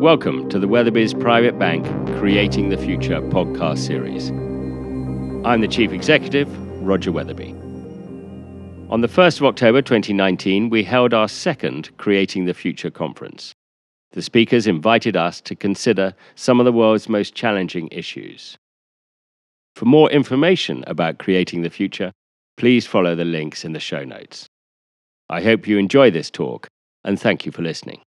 Welcome to the Weatherby's Private Bank Creating the Future podcast series. I'm the Chief Executive, Roger Weatherby. On the 1st of October 2019, we held our second Creating the Future conference. The speakers invited us to consider some of the world's most challenging issues. For more information about creating the future, please follow the links in the show notes. I hope you enjoy this talk, and thank you for listening.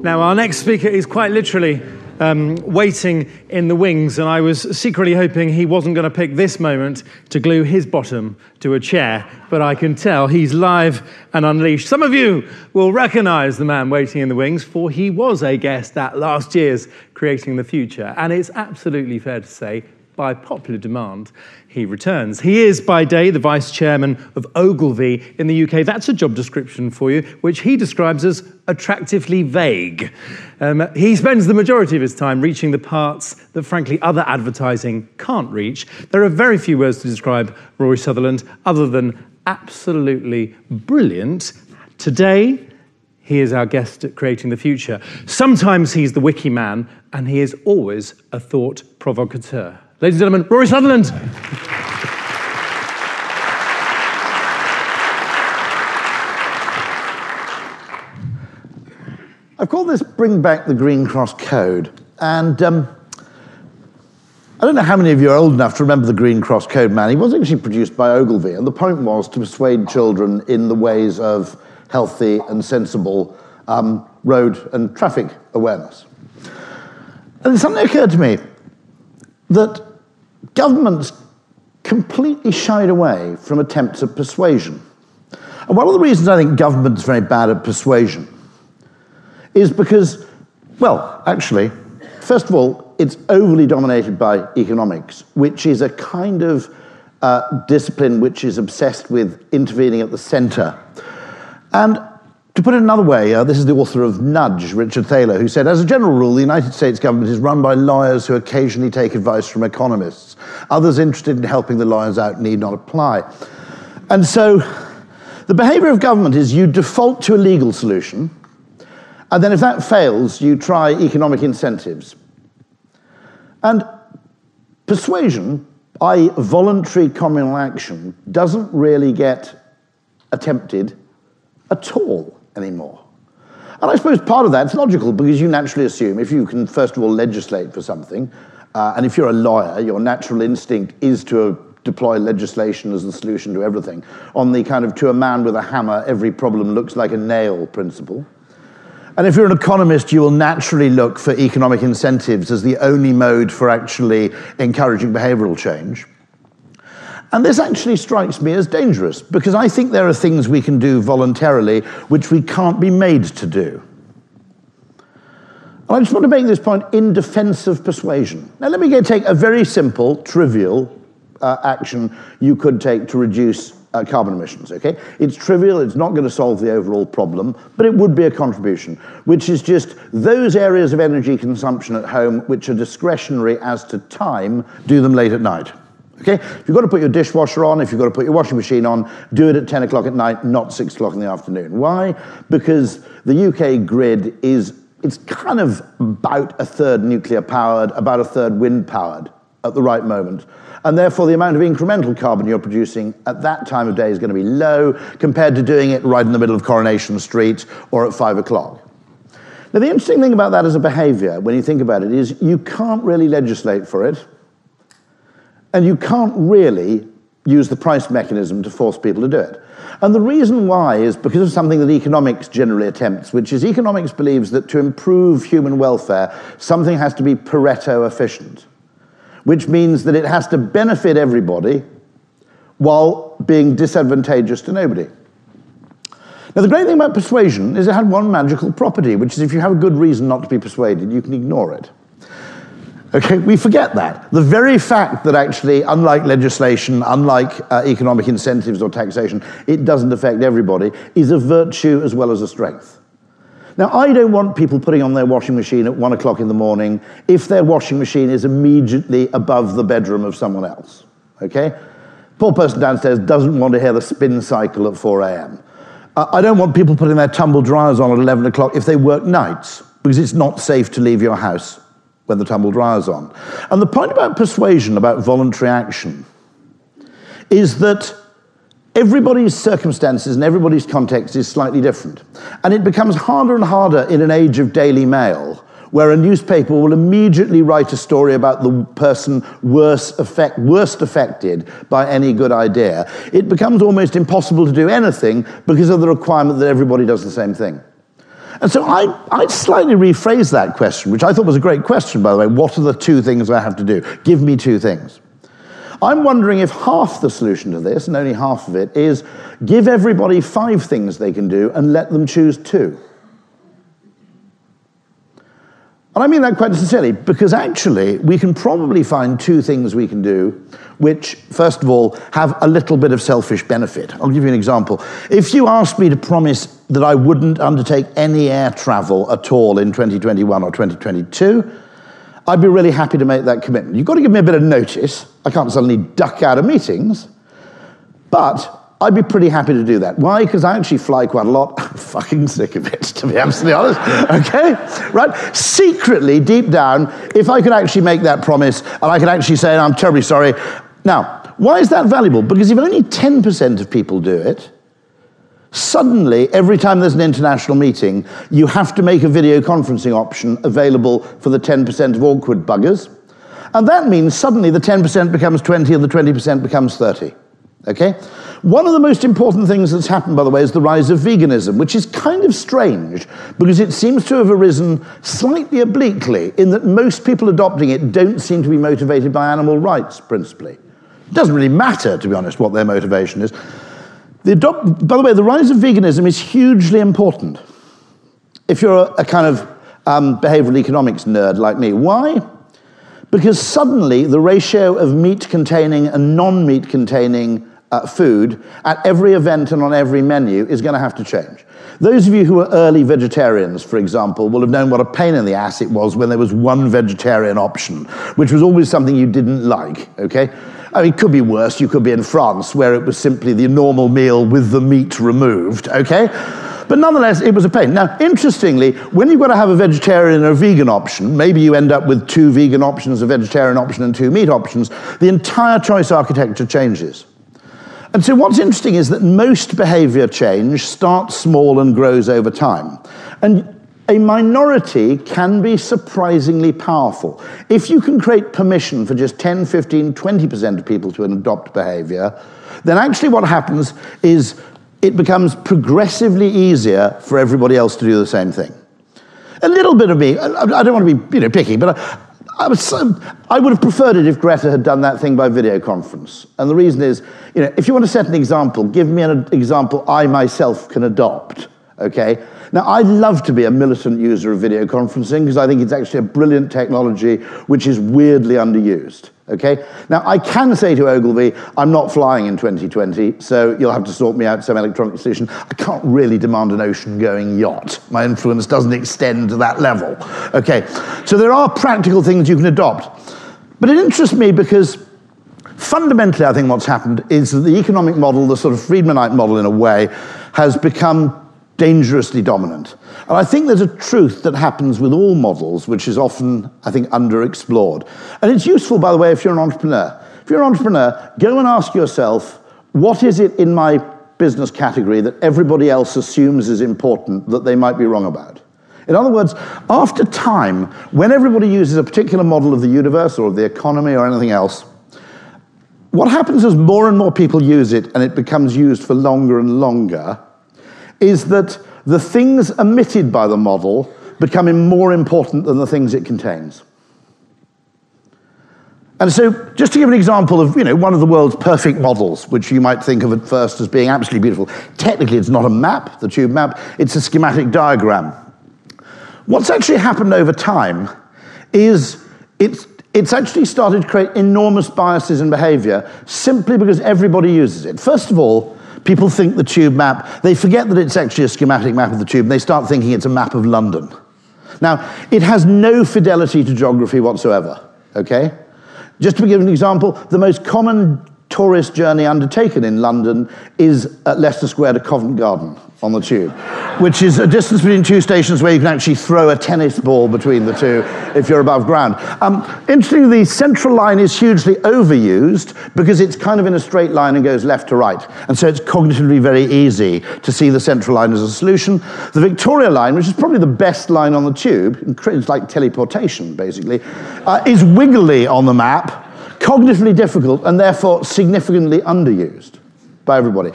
Now, our next speaker is quite literally um, waiting in the wings, and I was secretly hoping he wasn't going to pick this moment to glue his bottom to a chair, but I can tell he's live and unleashed. Some of you will recognize the man waiting in the wings, for he was a guest at last year's Creating the Future, and it's absolutely fair to say by popular demand, he returns. He is by day the vice chairman of Ogilvy in the UK. That's a job description for you, which he describes as attractively vague. Um, he spends the majority of his time reaching the parts that, frankly, other advertising can't reach. There are very few words to describe Rory Sutherland other than absolutely brilliant. Today, he is our guest at Creating the Future. Sometimes he's the wiki man, and he is always a thought provocateur. Ladies and gentlemen, Rory Sutherland. I've called this Bring Back the Green Cross Code. And um, I don't know how many of you are old enough to remember the Green Cross Code, man. He was actually produced by Ogilvy, and the point was to persuade children in the ways of healthy and sensible um, road and traffic awareness. And something occurred to me that governments completely shied away from attempts at persuasion. And one of the reasons I think government is very bad at persuasion is because, well, actually, first of all, it's overly dominated by economics, which is a kind of uh, discipline which is obsessed with intervening at the center. And to put it another way, uh, this is the author of Nudge, Richard Thaler, who said, as a general rule, the United States government is run by lawyers who occasionally take advice from economists. Others interested in helping the lawyers out need not apply. And so the behavior of government is you default to a legal solution, and then if that fails, you try economic incentives. And persuasion, i.e., voluntary communal action, doesn't really get attempted at all anymore. And I suppose part of that's logical because you naturally assume if you can, first of all, legislate for something, uh, and if you're a lawyer, your natural instinct is to deploy legislation as the solution to everything on the kind of to a man with a hammer, every problem looks like a nail principle. And if you're an economist, you will naturally look for economic incentives as the only mode for actually encouraging behavioral change. And this actually strikes me as dangerous because I think there are things we can do voluntarily which we can't be made to do. And I just want to make this point in defense of persuasion. Now, let me go take a very simple, trivial uh, action you could take to reduce uh, carbon emissions, okay? It's trivial, it's not going to solve the overall problem, but it would be a contribution, which is just those areas of energy consumption at home which are discretionary as to time, do them late at night. Okay? If you've got to put your dishwasher on, if you've got to put your washing machine on, do it at 10 o'clock at night, not 6 o'clock in the afternoon. Why? Because the UK grid is, it's kind of about a third nuclear powered, about a third wind powered at the right moment. And therefore, the amount of incremental carbon you're producing at that time of day is going to be low compared to doing it right in the middle of Coronation Street or at 5 o'clock. Now, the interesting thing about that as a behavior, when you think about it, is you can't really legislate for it and you can't really use the price mechanism to force people to do it. And the reason why is because of something that economics generally attempts, which is economics believes that to improve human welfare, something has to be Pareto efficient, which means that it has to benefit everybody while being disadvantageous to nobody. Now, the great thing about persuasion is it had one magical property, which is if you have a good reason not to be persuaded, you can ignore it. Okay, we forget that. The very fact that actually, unlike legislation, unlike uh, economic incentives or taxation, it doesn't affect everybody, is a virtue as well as a strength. Now, I don't want people putting on their washing machine at one o'clock in the morning if their washing machine is immediately above the bedroom of someone else. Okay? Poor person downstairs doesn't want to hear the spin cycle at 4 a.m. Uh, I don't want people putting their tumble dryers on at 11 o'clock if they work nights. because it's not safe to leave your house when the tumble dryer's on. And the point about persuasion, about voluntary action, is that everybody's circumstances and everybody's context is slightly different. And it becomes harder and harder in an age of Daily Mail where a newspaper will immediately write a story about the person worst, effect, worst affected by any good idea. It becomes almost impossible to do anything because of the requirement that everybody does the same thing. And so I, I slightly rephrased that question, which I thought was a great question, by the way. What are the two things I have to do? Give me two things. I'm wondering if half the solution to this, and only half of it, is give everybody five things they can do and let them choose two. And I mean that quite sincerely, because actually we can probably find two things we can do which, first of all, have a little bit of selfish benefit. I'll give you an example. If you asked me to promise that I wouldn't undertake any air travel at all in 2021 or 2022, I'd be really happy to make that commitment. You've got to give me a bit of notice. I can't suddenly duck out of meetings, but I'd be pretty happy to do that. Why? Because I actually fly quite a lot. I'm fucking sick of it, to be absolutely honest. Okay? Right? Secretly, deep down, if I could actually make that promise and I could actually say, I'm terribly sorry. Now, why is that valuable? Because if only 10% of people do it, suddenly, every time there's an international meeting, you have to make a video conferencing option available for the 10% of awkward buggers. And that means suddenly the 10% becomes 20 and the 20% becomes 30. Okay? One of the most important things that's happened, by the way, is the rise of veganism, which is kind of strange because it seems to have arisen slightly obliquely in that most people adopting it don't seem to be motivated by animal rights, principally. It doesn't really matter, to be honest, what their motivation is. The by the way, the rise of veganism is hugely important. If you're a, a kind of um, behavioral economics nerd like me, why? Because suddenly the ratio of meat containing and non meat containing uh, food at every event and on every menu is going to have to change. Those of you who are early vegetarians, for example, will have known what a pain in the ass it was when there was one vegetarian option, which was always something you didn't like, okay? I mean, it could be worse. You could be in France where it was simply the normal meal with the meat removed, okay? But nonetheless, it was a pain. Now, interestingly, when you've got to have a vegetarian or a vegan option, maybe you end up with two vegan options, a vegetarian option, and two meat options, the entire choice architecture changes. And so, what's interesting is that most behavior change starts small and grows over time. And a minority can be surprisingly powerful. If you can create permission for just 10, 15, 20% of people to adopt behavior, then actually what happens is it becomes progressively easier for everybody else to do the same thing. A little bit of me, I don't want to be you know, picky, but I, I, was, I would have preferred it if Greta had done that thing by video conference. And the reason is, you know, if you want to set an example, give me an example I myself can adopt, okay? Now, I'd love to be a militant user of video conferencing because I think it's actually a brilliant technology which is weirdly underused. Okay? Now, I can say to Ogilvy, I'm not flying in 2020, so you'll have to sort me out some electronic solution. I can't really demand an ocean going yacht. My influence doesn't extend to that level. Okay? So there are practical things you can adopt. But it interests me because fundamentally, I think what's happened is that the economic model, the sort of Friedmanite model in a way, has become dangerously dominant. And I think there's a truth that happens with all models, which is often, I think, underexplored. And it's useful, by the way, if you're an entrepreneur. If you're an entrepreneur, go and ask yourself, what is it in my business category that everybody else assumes is important that they might be wrong about? In other words, after time, when everybody uses a particular model of the universe or of the economy or anything else, what happens as more and more people use it and it becomes used for longer and longer is that the things emitted by the model becoming more important than the things it contains. And so, just to give an example of you know, one of the world's perfect models, which you might think of at first as being absolutely beautiful, technically it's not a map, the tube map, it's a schematic diagram. What's actually happened over time is it's, it's actually started to create enormous biases in behavior simply because everybody uses it. First of all, People think the tube map, they forget that it's actually a schematic map of the tube, and they start thinking it's a map of London. Now, it has no fidelity to geography whatsoever, okay? Just to give an example, the most common tourist journey undertaken in London is at Leicester Square to Covent Garden on the tube, which is a distance between two stations where you can actually throw a tennis ball between the two if you're above ground. Um, interestingly, the central line is hugely overused because it's kind of in a straight line and goes left to right. And so it's cognitively very easy to see the central line as a solution. The Victoria line, which is probably the best line on the tube, it's like teleportation basically, uh, is wiggly on the map, cognitively difficult, and therefore significantly underused by everybody.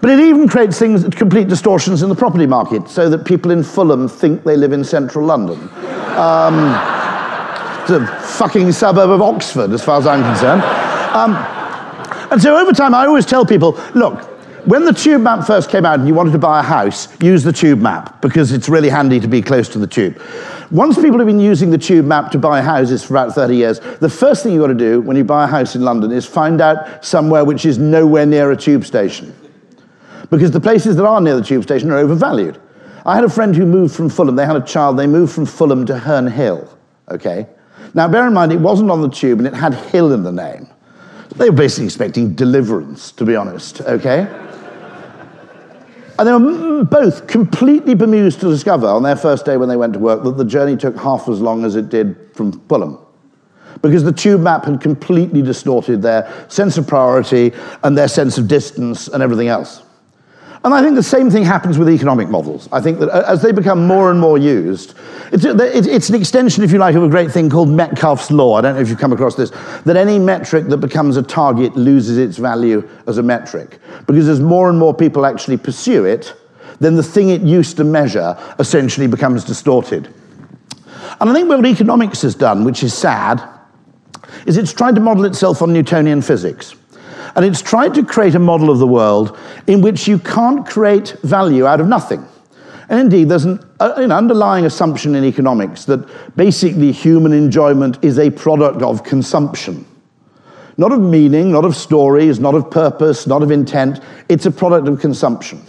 But it even creates things, that complete distortions in the property market, so that people in Fulham think they live in central London. Um, it's a fucking suburb of Oxford, as far as I'm concerned. Um, and so over time, I always tell people, look, when the tube map first came out and you wanted to buy a house, use the tube map because it's really handy to be close to the tube. Once people have been using the tube map to buy houses for about 30 years, the first thing you've got to do when you buy a house in London is find out somewhere which is nowhere near a tube station. Because the places that are near the tube station are overvalued. I had a friend who moved from Fulham, they had a child, they moved from Fulham to Herne Hill, okay? Now bear in mind, it wasn't on the tube and it had Hill in the name. They were basically expecting deliverance, to be honest, okay? And they were mm, mm, both completely bemused to discover on their first day when they went to work that the journey took half as long as it did from Fulham. Because the tube map had completely distorted their sense of priority and their sense of distance and everything else. And I think the same thing happens with economic models. I think that uh, as they become more and more used, uh, it's, it's, an extension, if you like, of a great thing called Metcalfe's Law. I don't know if you've come across this, that any metric that becomes a target loses its value as a metric. Because as more and more people actually pursue it, then the thing it used to measure essentially becomes distorted. And I think what economics has done, which is sad, is it's tried to model itself on Newtonian physics. And it's tried to create a model of the world in which you can't create value out of nothing. And indeed, there's an, uh, an, underlying assumption in economics that basically human enjoyment is a product of consumption. Not of meaning, not of stories, not of purpose, not of intent. It's a product of consumption.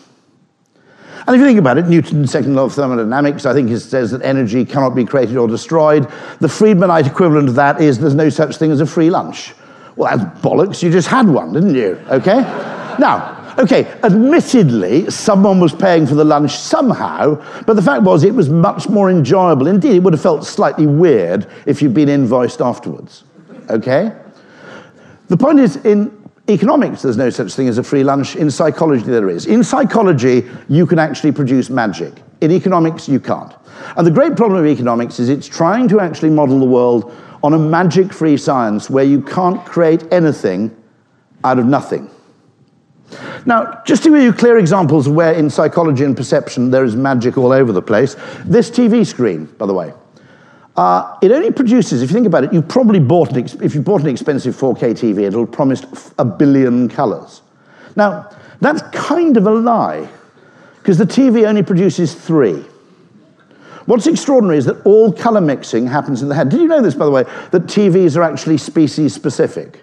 And if you think about it, Newton's second law of thermodynamics, I think, it says that energy cannot be created or destroyed. The Friedmanite equivalent of that is there's no such thing as a free lunch. Well, that's bollocks. You just had one, didn't you? Okay? now, okay, admittedly, someone was paying for the lunch somehow, but the fact was it was much more enjoyable. Indeed, it would have felt slightly weird if you'd been invoiced afterwards. Okay? The point is, in economics, there's no such thing as a free lunch. In psychology, there is. In psychology, you can actually produce magic. In economics, you can't. And the great problem of economics is it's trying to actually model the world on a magic free science where you can't create anything out of nothing. Now, just to give you clear examples where in psychology and perception there is magic all over the place, this TV screen, by the way, uh, it only produces, if you think about it, you probably bought an, if you bought an expensive 4K TV, it'll promise a billion colors. Now, that's kind of a lie, because the TV only produces three. What's extraordinary is that all color mixing happens in the head. Did you know this, by the way, that TVs are actually species specific?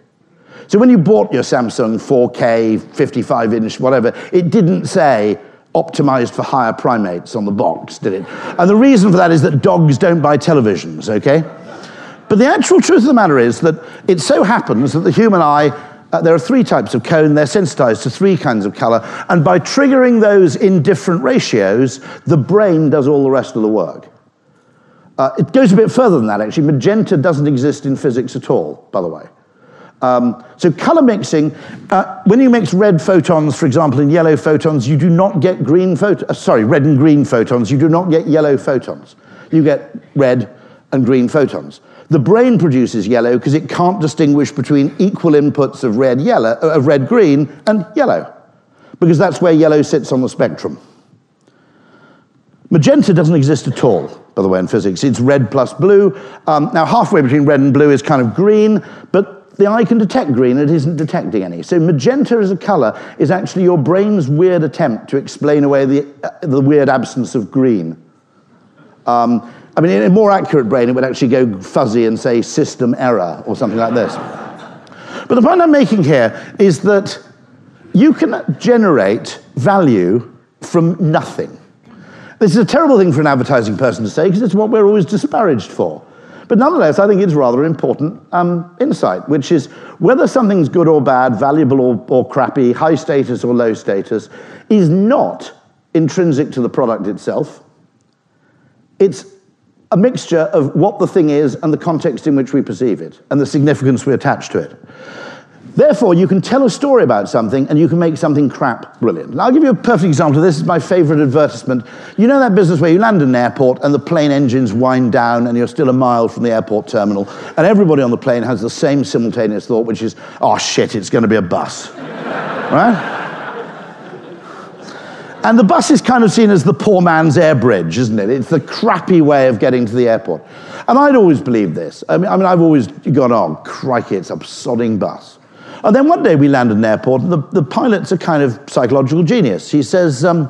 So when you bought your Samsung 4K, 55 inch, whatever, it didn't say optimized for higher primates on the box, did it? And the reason for that is that dogs don't buy televisions, okay? But the actual truth of the matter is that it so happens that the human eye uh, there are three types of cone. They're sensitized to three kinds of color. And by triggering those in different ratios, the brain does all the rest of the work. Uh, it goes a bit further than that, actually. Magenta doesn't exist in physics at all, by the way. Um, so color mixing, uh, when you mix red photons, for example, and yellow photons, you do not get green photons, uh, sorry, red and green photons, you do not get yellow photons. You get red and green photons. The brain produces yellow because it can't distinguish between equal inputs of red, yellow, uh, of red, green, and yellow, because that's where yellow sits on the spectrum. Magenta doesn't exist at all, by the way, in physics. It's red plus blue. Um, now, halfway between red and blue is kind of green, but the eye can detect green, it isn't detecting any. So magenta as a color is actually your brain's weird attempt to explain away the, uh, the weird absence of green. Um, I mean, in a more accurate brain, it would actually go fuzzy and say system error or something like this. But the point I'm making here is that you can generate value from nothing. This is a terrible thing for an advertising person to say because it's what we're always disparaged for. But nonetheless, I think it's rather important um, insight, which is whether something's good or bad, valuable or, or crappy, high status or low status, is not intrinsic to the product itself. It's a mixture of what the thing is and the context in which we perceive it and the significance we attach to it. Therefore, you can tell a story about something and you can make something crap brilliant. And I'll give you a perfect example. This is my favorite advertisement. You know that business where you land in an airport and the plane engines wind down and you're still a mile from the airport terminal, and everybody on the plane has the same simultaneous thought, which is, oh shit, it's going to be a bus. right? And the bus is kind of seen as the poor man's air bridge, isn't it? It's the crappy way of getting to the airport. And I'd always believed this. I mean, I mean I've always gone, oh, crikey, it's a sodding bus. And then one day we land at an airport, and the, the pilot's a kind of psychological genius. He says, um,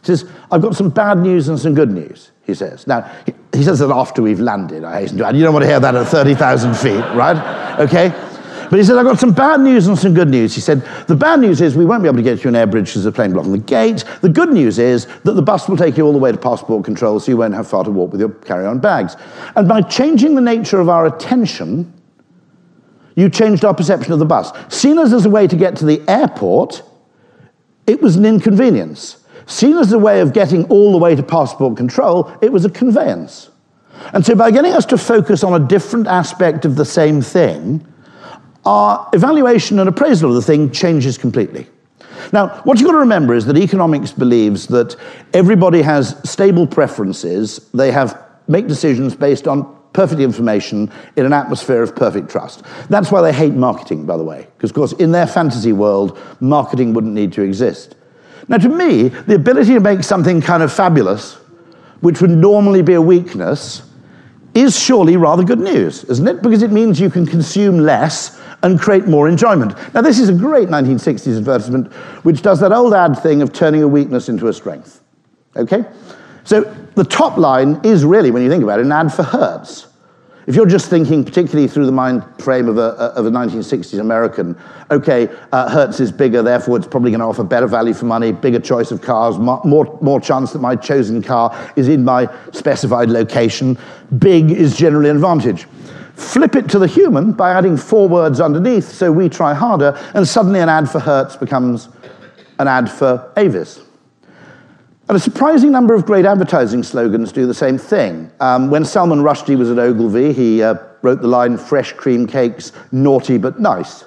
he says, I've got some bad news and some good news, he says. Now, he, he says that after we've landed, I hasten to add. You don't want to hear that at 30,000 feet, right? Okay? But he said, I've got some bad news and some good news. He said, the bad news is we won't be able to get you an air bridge because a plane blocking the gate. The good news is that the bus will take you all the way to passport control so you won't have far to walk with your carry-on bags. And by changing the nature of our attention, you changed our perception of the bus. Seen as, as a way to get to the airport, it was an inconvenience. Seen as a way of getting all the way to passport control, it was a conveyance. And so, by getting us to focus on a different aspect of the same thing, our evaluation and appraisal of the thing changes completely. Now, what you've got to remember is that economics believes that everybody has stable preferences. They have make decisions based on perfect information in an atmosphere of perfect trust. That's why they hate marketing, by the way, because, of course, in their fantasy world, marketing wouldn't need to exist. Now, to me, the ability to make something kind of fabulous, which would normally be a weakness, is surely rather good news, isn't it? Because it means you can consume less and create more enjoyment. Now, this is a great 1960s advertisement, which does that old ad thing of turning a weakness into a strength. Okay? So the top line is really, when you think about it, an ad for Hertz. If you're just thinking, particularly through the mind frame of a, of a 1960s American, okay, uh, Hertz is bigger, therefore it's probably going to offer better value for money, bigger choice of cars, more, more chance that my chosen car is in my specified location. Big is generally an advantage. Flip it to the human by adding four words underneath, so we try harder, and suddenly an ad for Hertz becomes an ad for Avis. And a surprising number of great advertising slogans do the same thing. Um, when Salman Rushdie was at Ogilvy, he uh, wrote the line, fresh cream cakes, naughty but nice.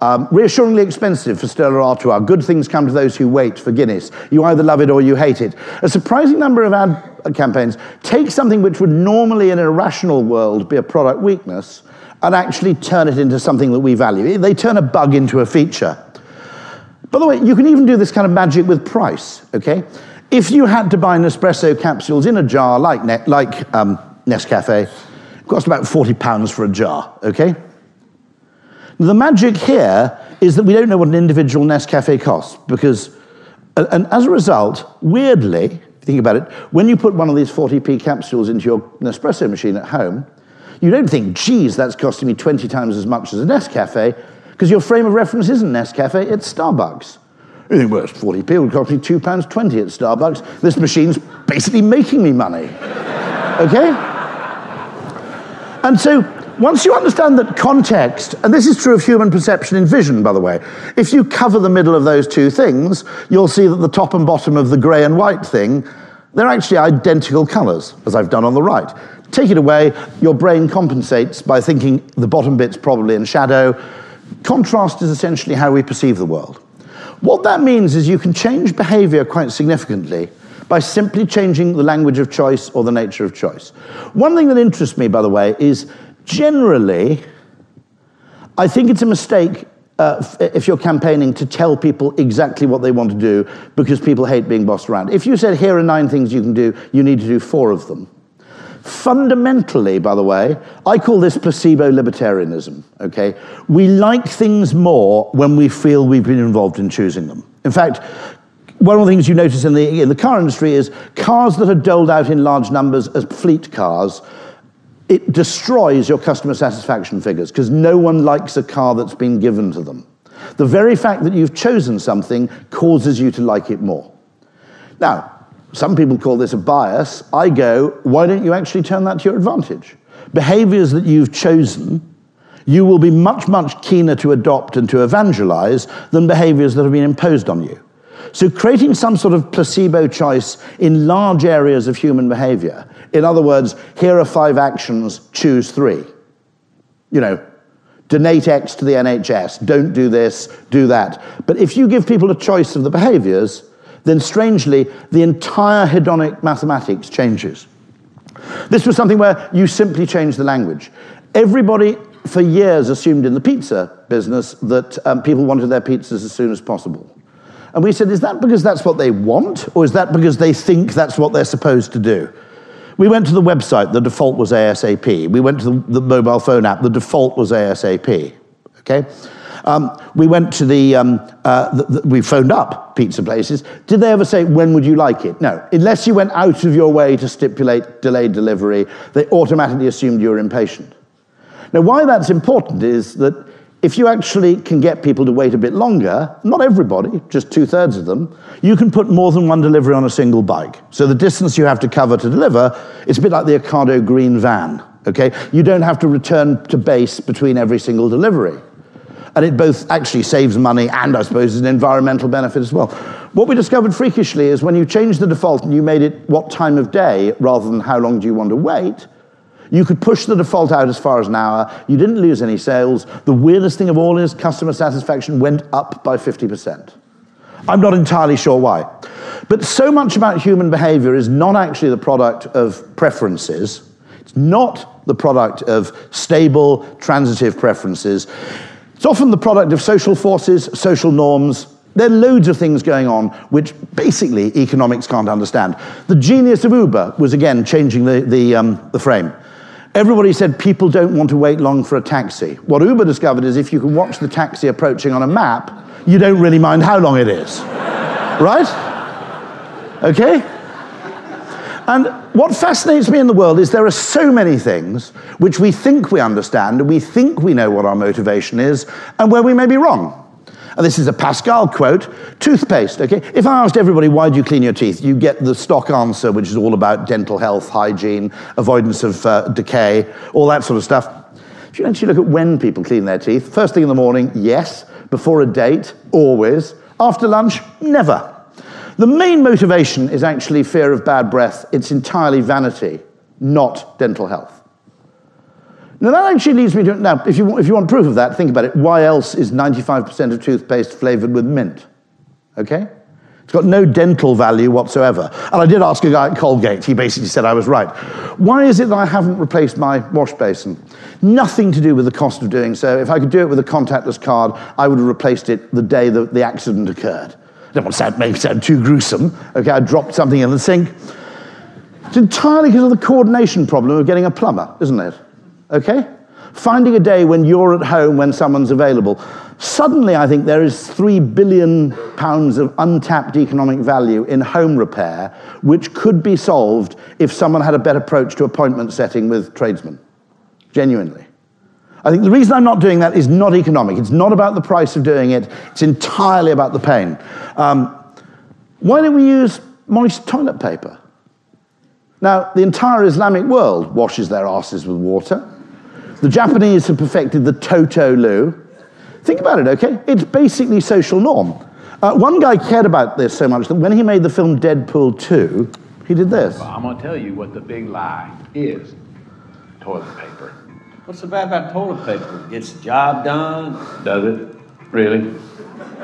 Um, reassuringly expensive for Stella Artois. Good things come to those who wait for Guinness. You either love it or you hate it. A surprising number of ad campaigns take something which would normally in a rational world be a product weakness and actually turn it into something that we value. They turn a bug into a feature. By the way, you can even do this kind of magic with price, okay? If you had to buy Nespresso capsules in a jar like, ne- like um, Nescafe, it cost about 40 pounds for a jar, okay? The magic here is that we don't know what an individual Nescafe costs because, and as a result, weirdly, if you think about it, when you put one of these 40p capsules into your Nespresso machine at home, you don't think, geez, that's costing me 20 times as much as a Nescafe because your frame of reference isn't Nescafe, it's Starbucks. You think, well, it's 40p, it would cost me £2.20 at Starbucks. This machine's basically making me money. okay? And so, once you understand that context, and this is true of human perception and vision, by the way, if you cover the middle of those two things, you'll see that the top and bottom of the grey and white thing, they're actually identical colours, as I've done on the right. Take it away, your brain compensates by thinking the bottom bit's probably in shadow, Contrast is essentially how we perceive the world. What that means is you can change behavior quite significantly by simply changing the language of choice or the nature of choice. One thing that interests me, by the way, is generally, I think it's a mistake uh, if you're campaigning to tell people exactly what they want to do because people hate being bossed around. If you said, here are nine things you can do, you need to do four of them. Fundamentally, by the way, I call this placebo libertarianism, okay? We like things more when we feel we've been involved in choosing them. In fact, one of the things you notice in the, in the car industry is cars that are doled out in large numbers as fleet cars, it destroys your customer satisfaction figures because no one likes a car that's been given to them. The very fact that you've chosen something causes you to like it more. Now, some people call this a bias. I go, why don't you actually turn that to your advantage? behaviors that you've chosen, you will be much, much keener to adopt and to evangelize than behaviors that have been imposed on you. So, creating some sort of placebo choice in large areas of human behavior, in other words, here are five actions, choose three. You know, donate X to the NHS, don't do this, do that. But if you give people a choice of the behaviors, then strangely, the entire hedonic mathematics changes. This was something where you simply change the language. Everybody for years assumed in the pizza business that um, people wanted their pizzas as soon as possible. And we said, is that because that's what they want, or is that because they think that's what they're supposed to do? We went to the website, the default was ASAP. We went to the, the mobile phone app, the default was ASAP. Okay? Um, we went to the, um, uh, the, the, we phoned up pizza places. Did they ever say, when would you like it? No. Unless you went out of your way to stipulate delayed delivery, they automatically assumed you were impatient. Now, why that's important is that if you actually can get people to wait a bit longer, not everybody, just two thirds of them, you can put more than one delivery on a single bike. So the distance you have to cover to deliver, it's a bit like the Ocado green van, okay? You don't have to return to base between every single delivery. And it both actually saves money and, I suppose, is an environmental benefit as well. What we discovered freakishly is when you changed the default and you made it what time of day rather than how long do you want to wait, you could push the default out as far as an hour. You didn't lose any sales. The weirdest thing of all is customer satisfaction went up by 50%. I'm not entirely sure why. But so much about human behavior is not actually the product of preferences. It's not the product of stable, transitive preferences. It's often the product of social forces, social norms. There are loads of things going on which basically economics can't understand. The genius of Uber was again changing the, the, um, the frame. Everybody said people don't want to wait long for a taxi. What Uber discovered is if you can watch the taxi approaching on a map, you don't really mind how long it is. right? Okay? And what fascinates me in the world is there are so many things which we think we understand and we think we know what our motivation is and where we may be wrong. And this is a Pascal quote toothpaste, okay? If I asked everybody, why do you clean your teeth? You get the stock answer, which is all about dental health, hygiene, avoidance of uh, decay, all that sort of stuff. If you actually look at when people clean their teeth, first thing in the morning, yes. Before a date, always. After lunch, never. The main motivation is actually fear of bad breath. It's entirely vanity, not dental health. Now, that actually leads me to now, if you, if you want proof of that, think about it. Why else is 95% of toothpaste flavored with mint? Okay? It's got no dental value whatsoever. And I did ask a guy at Colgate, he basically said I was right. Why is it that I haven't replaced my wash basin? Nothing to do with the cost of doing so. If I could do it with a contactless card, I would have replaced it the day that the accident occurred. Don't want to sound, maybe sound too gruesome. Okay, I dropped something in the sink. It's entirely because of the coordination problem of getting a plumber, isn't it? Okay? Finding a day when you're at home when someone's available. Suddenly, I think there is three billion pounds of untapped economic value in home repair, which could be solved if someone had a better approach to appointment setting with tradesmen. Genuinely. I think the reason I'm not doing that is not economic. It's not about the price of doing it, it's entirely about the pain. Um, why don't we use moist toilet paper? Now, the entire Islamic world washes their asses with water. The Japanese have perfected the Toto loo. Think about it, okay? It's basically social norm. Uh, one guy cared about this so much that when he made the film Deadpool 2, he did this. Well, I'm going to tell you what the big lie is toilet paper. What's so bad about toilet paper? Gets the job done. Does it? Really?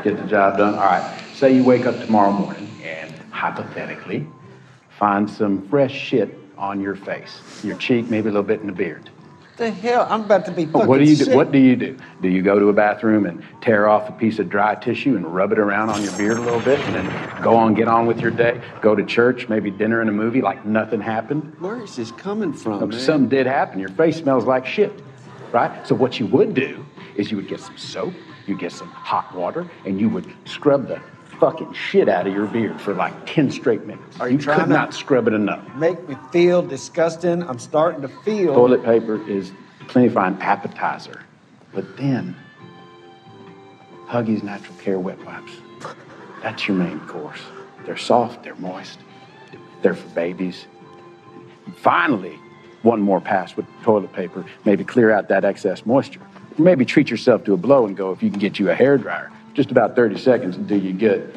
Get the job done? All right. Say you wake up tomorrow morning and hypothetically find some fresh shit on your face, your cheek, maybe a little bit in the beard the hell? I'm about to be fucking What do you sick. do? What do you do? Do you go to a bathroom and tear off a piece of dry tissue and rub it around on your beard a little bit, and then go on, get on with your day? Go to church, maybe dinner and a movie, like nothing happened. Where is this coming from, man? Something did happen. Your face smells like shit, right? So what you would do is you would get some soap, you get some hot water, and you would scrub the fucking shit out of your beard for like 10 straight minutes. Are you trying could to not scrub it enough. Make me feel disgusting. I'm starting to feel. Toilet paper is plenty fine appetizer. But then, Huggies Natural Care Wet Wipes. That's your main course. They're soft, they're moist, they're for babies. Finally, one more pass with toilet paper, maybe clear out that excess moisture. Maybe treat yourself to a blow and go if you can get you a hair dryer. Just about 30 seconds do you get.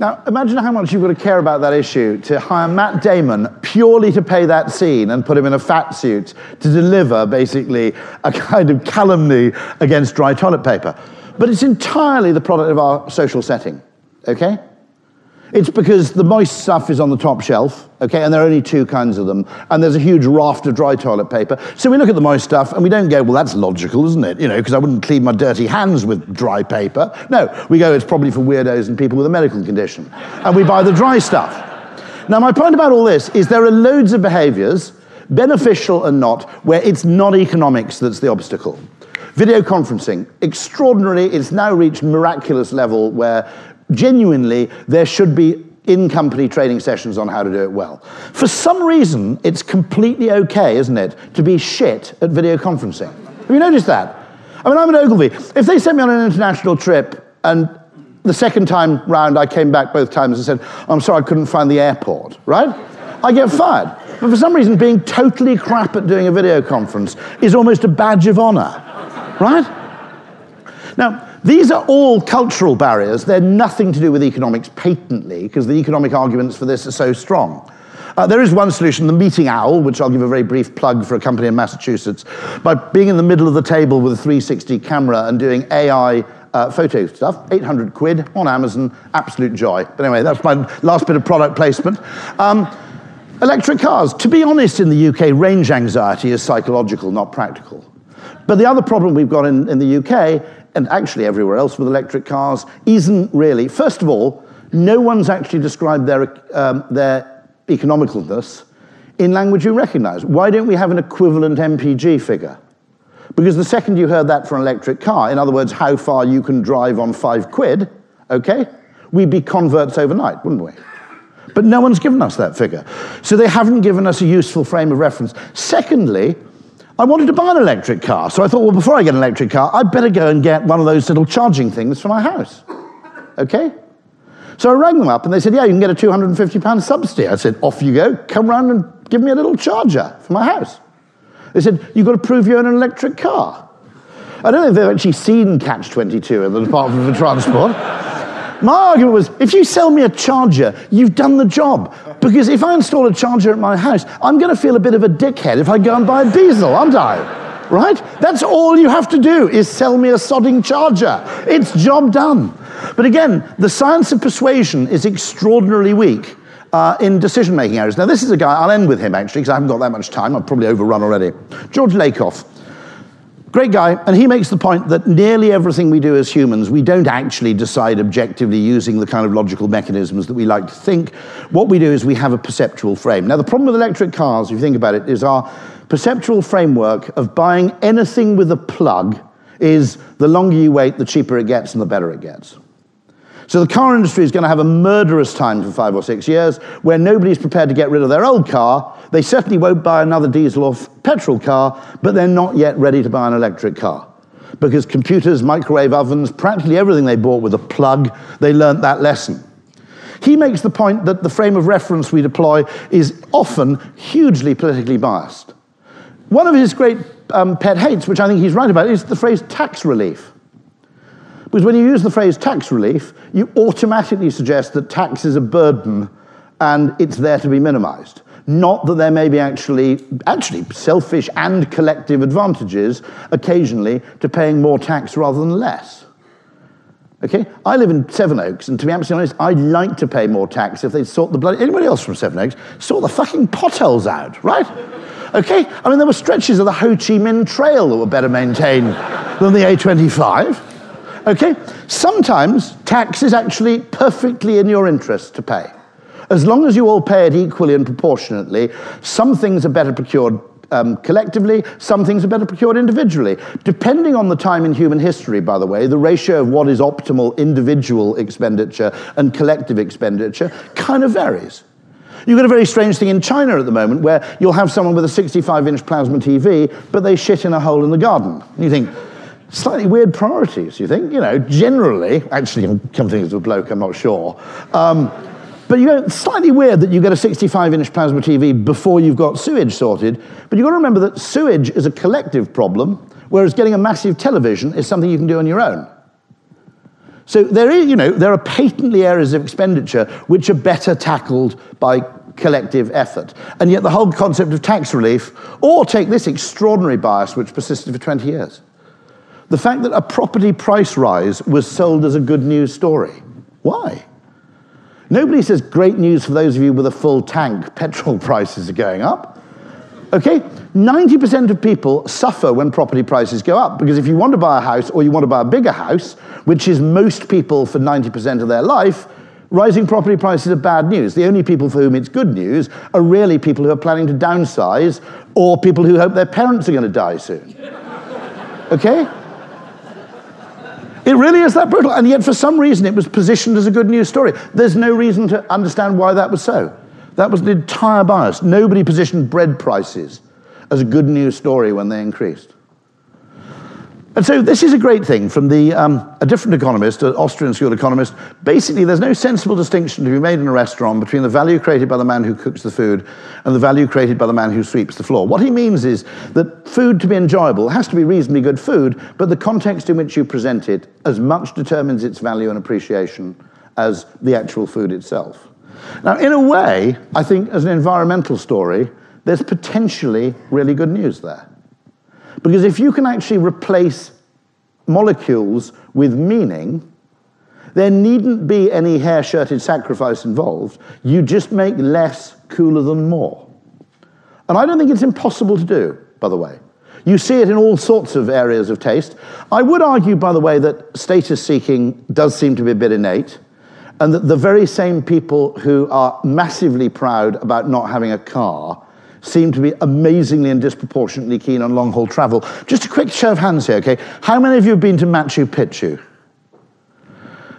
Now, imagine how much you've got to care about that issue to hire Matt Damon purely to pay that scene and put him in a fat suit to deliver basically a kind of calumny against dry toilet paper. But it's entirely the product of our social setting, okay? It's because the moist stuff is on the top shelf, okay, and there are only two kinds of them, and there's a huge raft of dry toilet paper. So we look at the moist stuff and we don't go, well, that's logical, isn't it? You know, because I wouldn't clean my dirty hands with dry paper. No, we go, it's probably for weirdos and people with a medical condition. And we buy the dry stuff. Now, my point about all this is there are loads of behaviors, beneficial and not, where it's not economics that's the obstacle. Video conferencing, extraordinary, it's now reached miraculous level where genuinely there should be in-company training sessions on how to do it well. For some reason, it's completely okay, isn't it, to be shit at video conferencing. Have you noticed that? I mean, I'm at Ogilvy. If they sent me on an international trip and the second time round I came back both times and said, oh, I'm sorry, I couldn't find the airport, right? I get fired. But for some reason, being totally crap at doing a video conference is almost a badge of honor, right? Now, these are all cultural barriers. They're nothing to do with economics patently, because the economic arguments for this are so strong. Uh, there is one solution, the meeting owl, which I'll give a very brief plug for a company in Massachusetts. By being in the middle of the table with a 360 camera and doing AI uh, photo stuff, 800 quid on Amazon, absolute joy. But anyway, that's my last bit of product placement. Um, electric cars. To be honest, in the UK, range anxiety is psychological, not practical. But the other problem we've got in, in the UK and actually everywhere else with electric cars, isn't really. First of all, no one's actually described their, um, their economicalness in language you recognize. Why don't we have an equivalent MPG figure? Because the second you heard that for an electric car, in other words, how far you can drive on five quid, okay, we'd be converts overnight, wouldn't we? But no one's given us that figure. So they haven't given us a useful frame of reference. Secondly, I wanted to buy an electric car. So I thought, well, before I get an electric car, I'd better go and get one of those little charging things for my house. Okay? So I rang them up and they said, yeah, you can get a £250 subsidy. I said, off you go. Come round and give me a little charger for my house. They said, you've got to prove you own an electric car. I don't know if they've actually seen Catch 22 in the Department for Transport. My argument was if you sell me a charger, you've done the job. Because if I install a charger at my house, I'm going to feel a bit of a dickhead if I go and buy a diesel, aren't I? Right? That's all you have to do is sell me a sodding charger. It's job done. But again, the science of persuasion is extraordinarily weak. Uh, in decision making areas. Now, this is a guy, I'll end with him actually, because I haven't got that much time. I've probably overrun already. George Lakoff. Great guy, and he makes the point that nearly everything we do as humans, we don't actually decide objectively using the kind of logical mechanisms that we like to think. What we do is we have a perceptual frame. Now, the problem with electric cars, if you think about it, is our perceptual framework of buying anything with a plug is the longer you wait, the cheaper it gets and the better it gets. So the car industry is going to have a murderous time for five or six years where nobody's prepared to get rid of their old car. They certainly won't buy another diesel or petrol car, but they're not yet ready to buy an electric car. Because computers, microwave ovens, practically everything they bought with a plug, they learnt that lesson. He makes the point that the frame of reference we deploy is often hugely politically biased. One of his great um, pet hates, which I think he's right about, is the phrase tax relief. Because when you use the phrase tax relief, you automatically suggest that tax is a burden and it's there to be minimized. Not that there may be actually, actually selfish and collective advantages occasionally to paying more tax rather than less. Okay? I live in Sevenoaks, and to be absolutely honest, I'd like to pay more tax if they'd sort the bloody. Anybody else from Sevenoaks? Sort the fucking potholes out, right? Okay? I mean, there were stretches of the Ho Chi Minh Trail that were better maintained than the A25. Okay? Sometimes tax is actually perfectly in your interest to pay. As long as you all pay it equally and proportionately, some things are better procured um, collectively, some things are better procured individually. Depending on the time in human history, by the way, the ratio of what is optimal individual expenditure and collective expenditure kind of varies. You've got a very strange thing in China at the moment where you'll have someone with a 65 inch plasma TV, but they shit in a hole in the garden. You think, slightly weird priorities, you think? You know, generally, actually, I'm coming to a bloke, I'm not sure. Um, But you know, it's slightly weird that you get a 65 inch plasma TV before you've got sewage sorted. But you've got to remember that sewage is a collective problem, whereas getting a massive television is something you can do on your own. So there, is, you know, there are patently areas of expenditure which are better tackled by collective effort. And yet the whole concept of tax relief, or take this extraordinary bias which persisted for 20 years. The fact that a property price rise was sold as a good news story. Why? Nobody says great news for those of you with a full tank, petrol prices are going up. Okay? 90% of people suffer when property prices go up because if you want to buy a house or you want to buy a bigger house, which is most people for 90% of their life, rising property prices are bad news. The only people for whom it's good news are really people who are planning to downsize or people who hope their parents are going to die soon. Okay? It really is that brutal. And yet, for some reason, it was positioned as a good news story. There's no reason to understand why that was so. That was an entire bias. Nobody positioned bread prices as a good news story when they increased. And so this is a great thing from the, um, a different economist, an Austrian school economist. Basically, there's no sensible distinction to be made in a restaurant between the value created by the man who cooks the food and the value created by the man who sweeps the floor. What he means is that food to be enjoyable has to be reasonably good food, but the context in which you present it as much determines its value and appreciation as the actual food itself. Now, in a way, I think as an environmental story, there's potentially really good news there. Because if you can actually replace molecules with meaning, there needn't be any hair shirted sacrifice involved. You just make less cooler than more. And I don't think it's impossible to do, by the way. You see it in all sorts of areas of taste. I would argue, by the way, that status seeking does seem to be a bit innate, and that the very same people who are massively proud about not having a car seem to be amazingly and disproportionately keen on long haul travel. Just a quick show of hands here, okay? How many of you have been to Machu Picchu?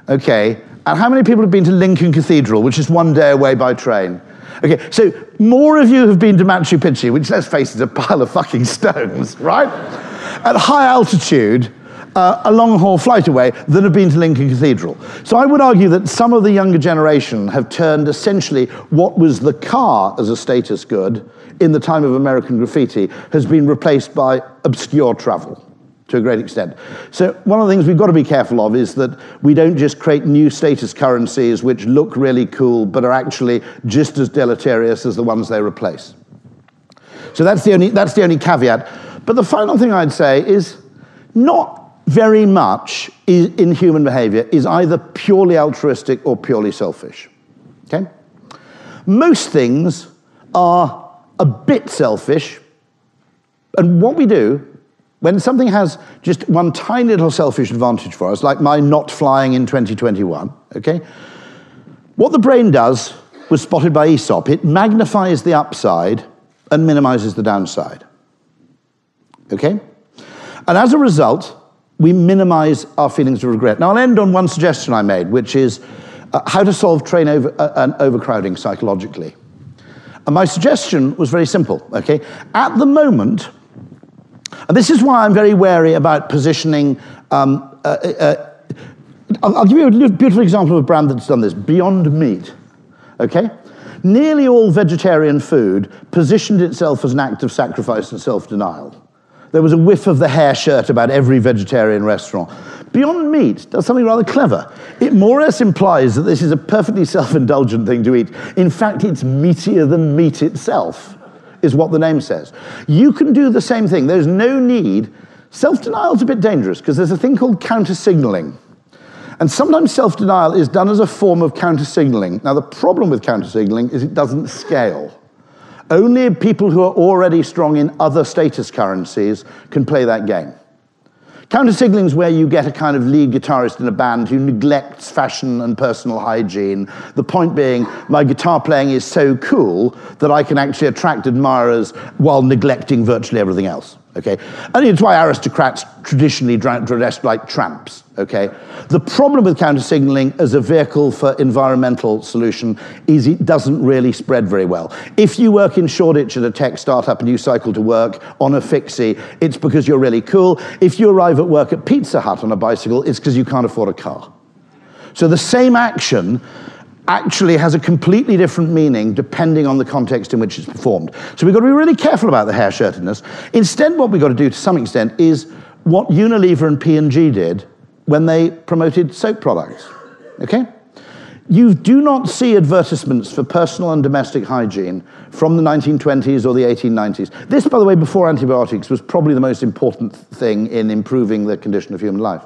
Okay. And how many people have been to Lincoln Cathedral, which is one day away by train? Okay, so more of you have been to Machu Picchu, which let's face it, is a pile of fucking stones, right? At high altitude, uh, a long haul flight away than have been to Lincoln Cathedral. So I would argue that some of the younger generation have turned essentially what was the car as a status good in the time of American graffiti has been replaced by obscure travel to a great extent. So one of the things we've got to be careful of is that we don't just create new status currencies which look really cool but are actually just as deleterious as the ones they replace. So that's the only, that's the only caveat. But the final thing I'd say is not very much in human behavior is either purely altruistic or purely selfish. Okay? Most things are a bit selfish, and what we do when something has just one tiny little selfish advantage for us, like my not flying in 2021, okay? What the brain does was spotted by Aesop. It magnifies the upside and minimizes the downside. Okay? And as a result, we minimize our feelings of regret. Now, I'll end on one suggestion I made, which is uh, how to solve train over, uh, and overcrowding psychologically. And my suggestion was very simple, okay? At the moment, and this is why I'm very wary about positioning. Um, uh, uh, uh I'll, I'll give you a beautiful example of a brand that's done this Beyond Meat, okay? Nearly all vegetarian food positioned itself as an act of sacrifice and self denial. There was a whiff of the hair shirt about every vegetarian restaurant. Beyond Meat does something rather clever. It more or less implies that this is a perfectly self indulgent thing to eat. In fact, it's meatier than meat itself, is what the name says. You can do the same thing. There's no need. Self denial is a bit dangerous because there's a thing called counter signaling. And sometimes self denial is done as a form of counter signaling. Now, the problem with counter signaling is it doesn't scale. Only people who are already strong in other status currencies can play that game. Counter signaling is where you get a kind of lead guitarist in a band who neglects fashion and personal hygiene. The point being, my guitar playing is so cool that I can actually attract admirers while neglecting virtually everything else. Okay? And it's why aristocrats traditionally dressed like tramps. Okay? The problem with counter signaling as a vehicle for environmental solution is it doesn't really spread very well. If you work in Shoreditch at a tech startup and you cycle to work on a fixie, it's because you're really cool. If you arrive at work at Pizza Hut on a bicycle, it's because you can't afford a car. So the same action actually has a completely different meaning depending on the context in which it's performed. So we've got to be really careful about the hair shirtedness. Instead, what we've got to do to some extent is what Unilever and P&G did when they promoted soap products. Okay? You do not see advertisements for personal and domestic hygiene from the 1920s or the 1890s. This, by the way, before antibiotics, was probably the most important thing in improving the condition of human life.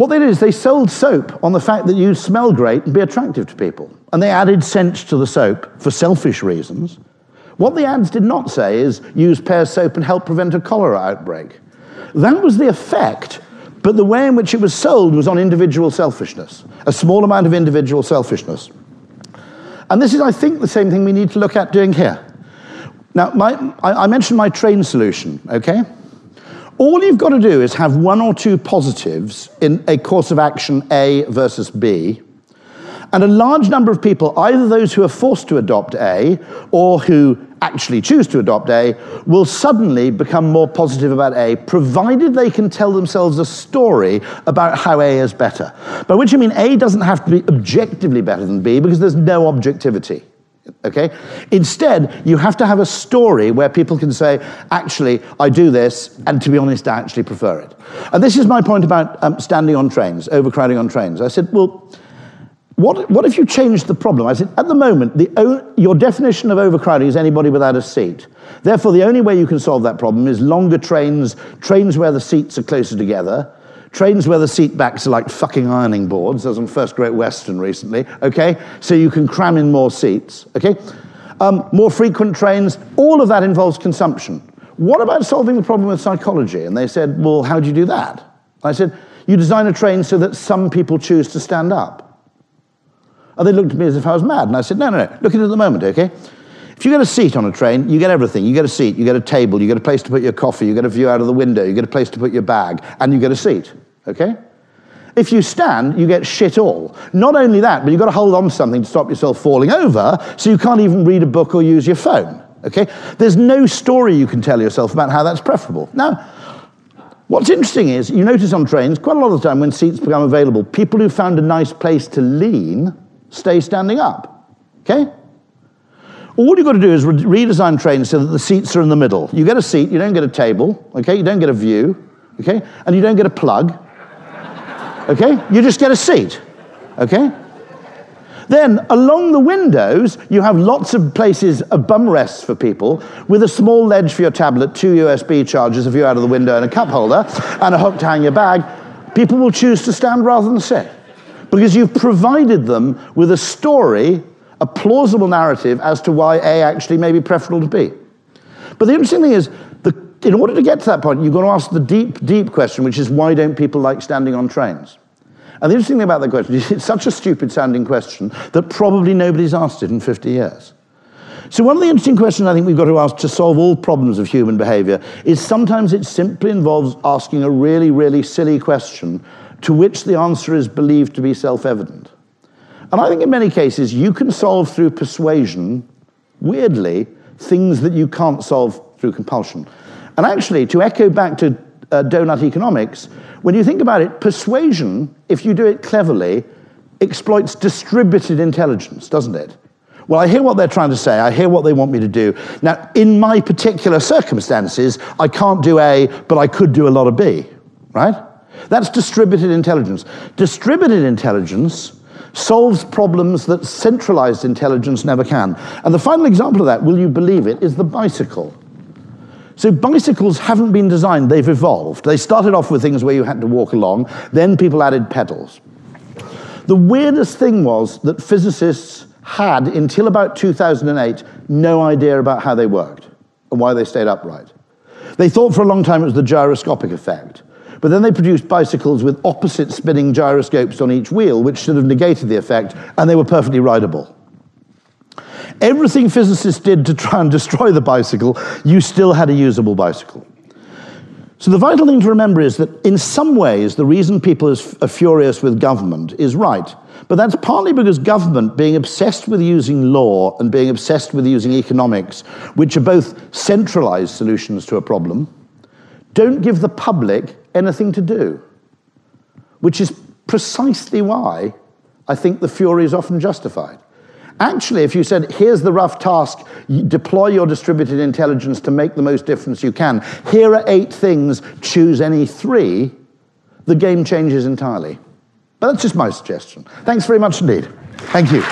What they did is they sold soap on the fact that you'd smell great and be attractive to people. And they added scent to the soap for selfish reasons. What the ads did not say is use Pears soap and help prevent a cholera outbreak. That was the effect, but the way in which it was sold was on individual selfishness, a small amount of individual selfishness. And this is, I think, the same thing we need to look at doing here. Now, my, I, I mentioned my train solution, okay? All you've got to do is have one or two positives in a course of action A versus B. And a large number of people, either those who are forced to adopt A or who actually choose to adopt A, will suddenly become more positive about A, provided they can tell themselves a story about how A is better. By which I mean A doesn't have to be objectively better than B because there's no objectivity. Okay? Instead, you have to have a story where people can say, actually, I do this, and to be honest, I actually prefer it. And this is my point about um, standing on trains, overcrowding on trains. I said, well, what, what if you changed the problem? I said, at the moment, the, your definition of overcrowding is anybody without a seat. Therefore, the only way you can solve that problem is longer trains, trains where the seats are closer together, Trains where the seat backs are like fucking ironing boards, as on First Great Western recently, okay? So you can cram in more seats, okay? Um, more frequent trains, all of that involves consumption. What about solving the problem with psychology? And they said, well, how do you do that? I said, you design a train so that some people choose to stand up. And they looked at me as if I was mad. And I said, no, no, no, look at it at the moment, okay? If you get a seat on a train, you get everything. You get a seat, you get a table, you get a place to put your coffee, you get a view out of the window, you get a place to put your bag, and you get a seat. Okay? If you stand, you get shit all. Not only that, but you've got to hold on to something to stop yourself falling over, so you can't even read a book or use your phone. Okay? There's no story you can tell yourself about how that's preferable. Now, what's interesting is you notice on trains, quite a lot of the time when seats become available, people who found a nice place to lean stay standing up. Okay? All you've got to do is re- redesign trains so that the seats are in the middle. You get a seat, you don't get a table, okay? You don't get a view, okay? And you don't get a plug, okay? You just get a seat, okay? Then along the windows, you have lots of places of bum rests for people with a small ledge for your tablet, two USB chargers, a view out of the window, and a cup holder, and a hook to hang your bag. People will choose to stand rather than sit because you've provided them with a story a plausible narrative as to why A actually may be preferable to B. But the interesting thing is, the, in order to get to that point, you've got to ask the deep, deep question, which is why don't people like standing on trains? And the interesting thing about that question is it's such a stupid sounding question that probably nobody's asked it in 50 years. So, one of the interesting questions I think we've got to ask to solve all problems of human behavior is sometimes it simply involves asking a really, really silly question to which the answer is believed to be self evident. And I think in many cases, you can solve through persuasion, weirdly, things that you can't solve through compulsion. And actually, to echo back to uh, donut economics, when you think about it, persuasion, if you do it cleverly, exploits distributed intelligence, doesn't it? Well, I hear what they're trying to say. I hear what they want me to do. Now, in my particular circumstances, I can't do A, but I could do a lot of B, right? That's distributed intelligence. Distributed intelligence solves problems that centralized intelligence never can. And the final example of that, will you believe it, is the bicycle. So bicycles haven't been designed, they've evolved. They started off with things where you had to walk along, then people added pedals. The weirdest thing was that physicists had, until about 2008, no idea about how they worked and why they stayed upright. They thought for a long time it was the gyroscopic effect. But then they produced bicycles with opposite spinning gyroscopes on each wheel, which should have negated the effect, and they were perfectly rideable. Everything physicists did to try and destroy the bicycle, you still had a usable bicycle. So the vital thing to remember is that in some ways, the reason people are furious with government is right. But that's partly because government, being obsessed with using law and being obsessed with using economics, which are both centralized solutions to a problem, don't give the public anything to do, which is precisely why I think the fury is often justified. Actually, if you said, here's the rough task, deploy your distributed intelligence to make the most difference you can, here are eight things, choose any three, the game changes entirely. But that's just my suggestion. Thanks very much indeed. Thank you.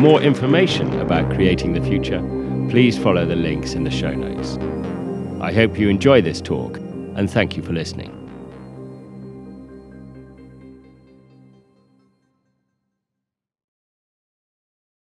More information about creating the future, please follow the links in the show notes. I hope you enjoy this talk, and thank you for listening.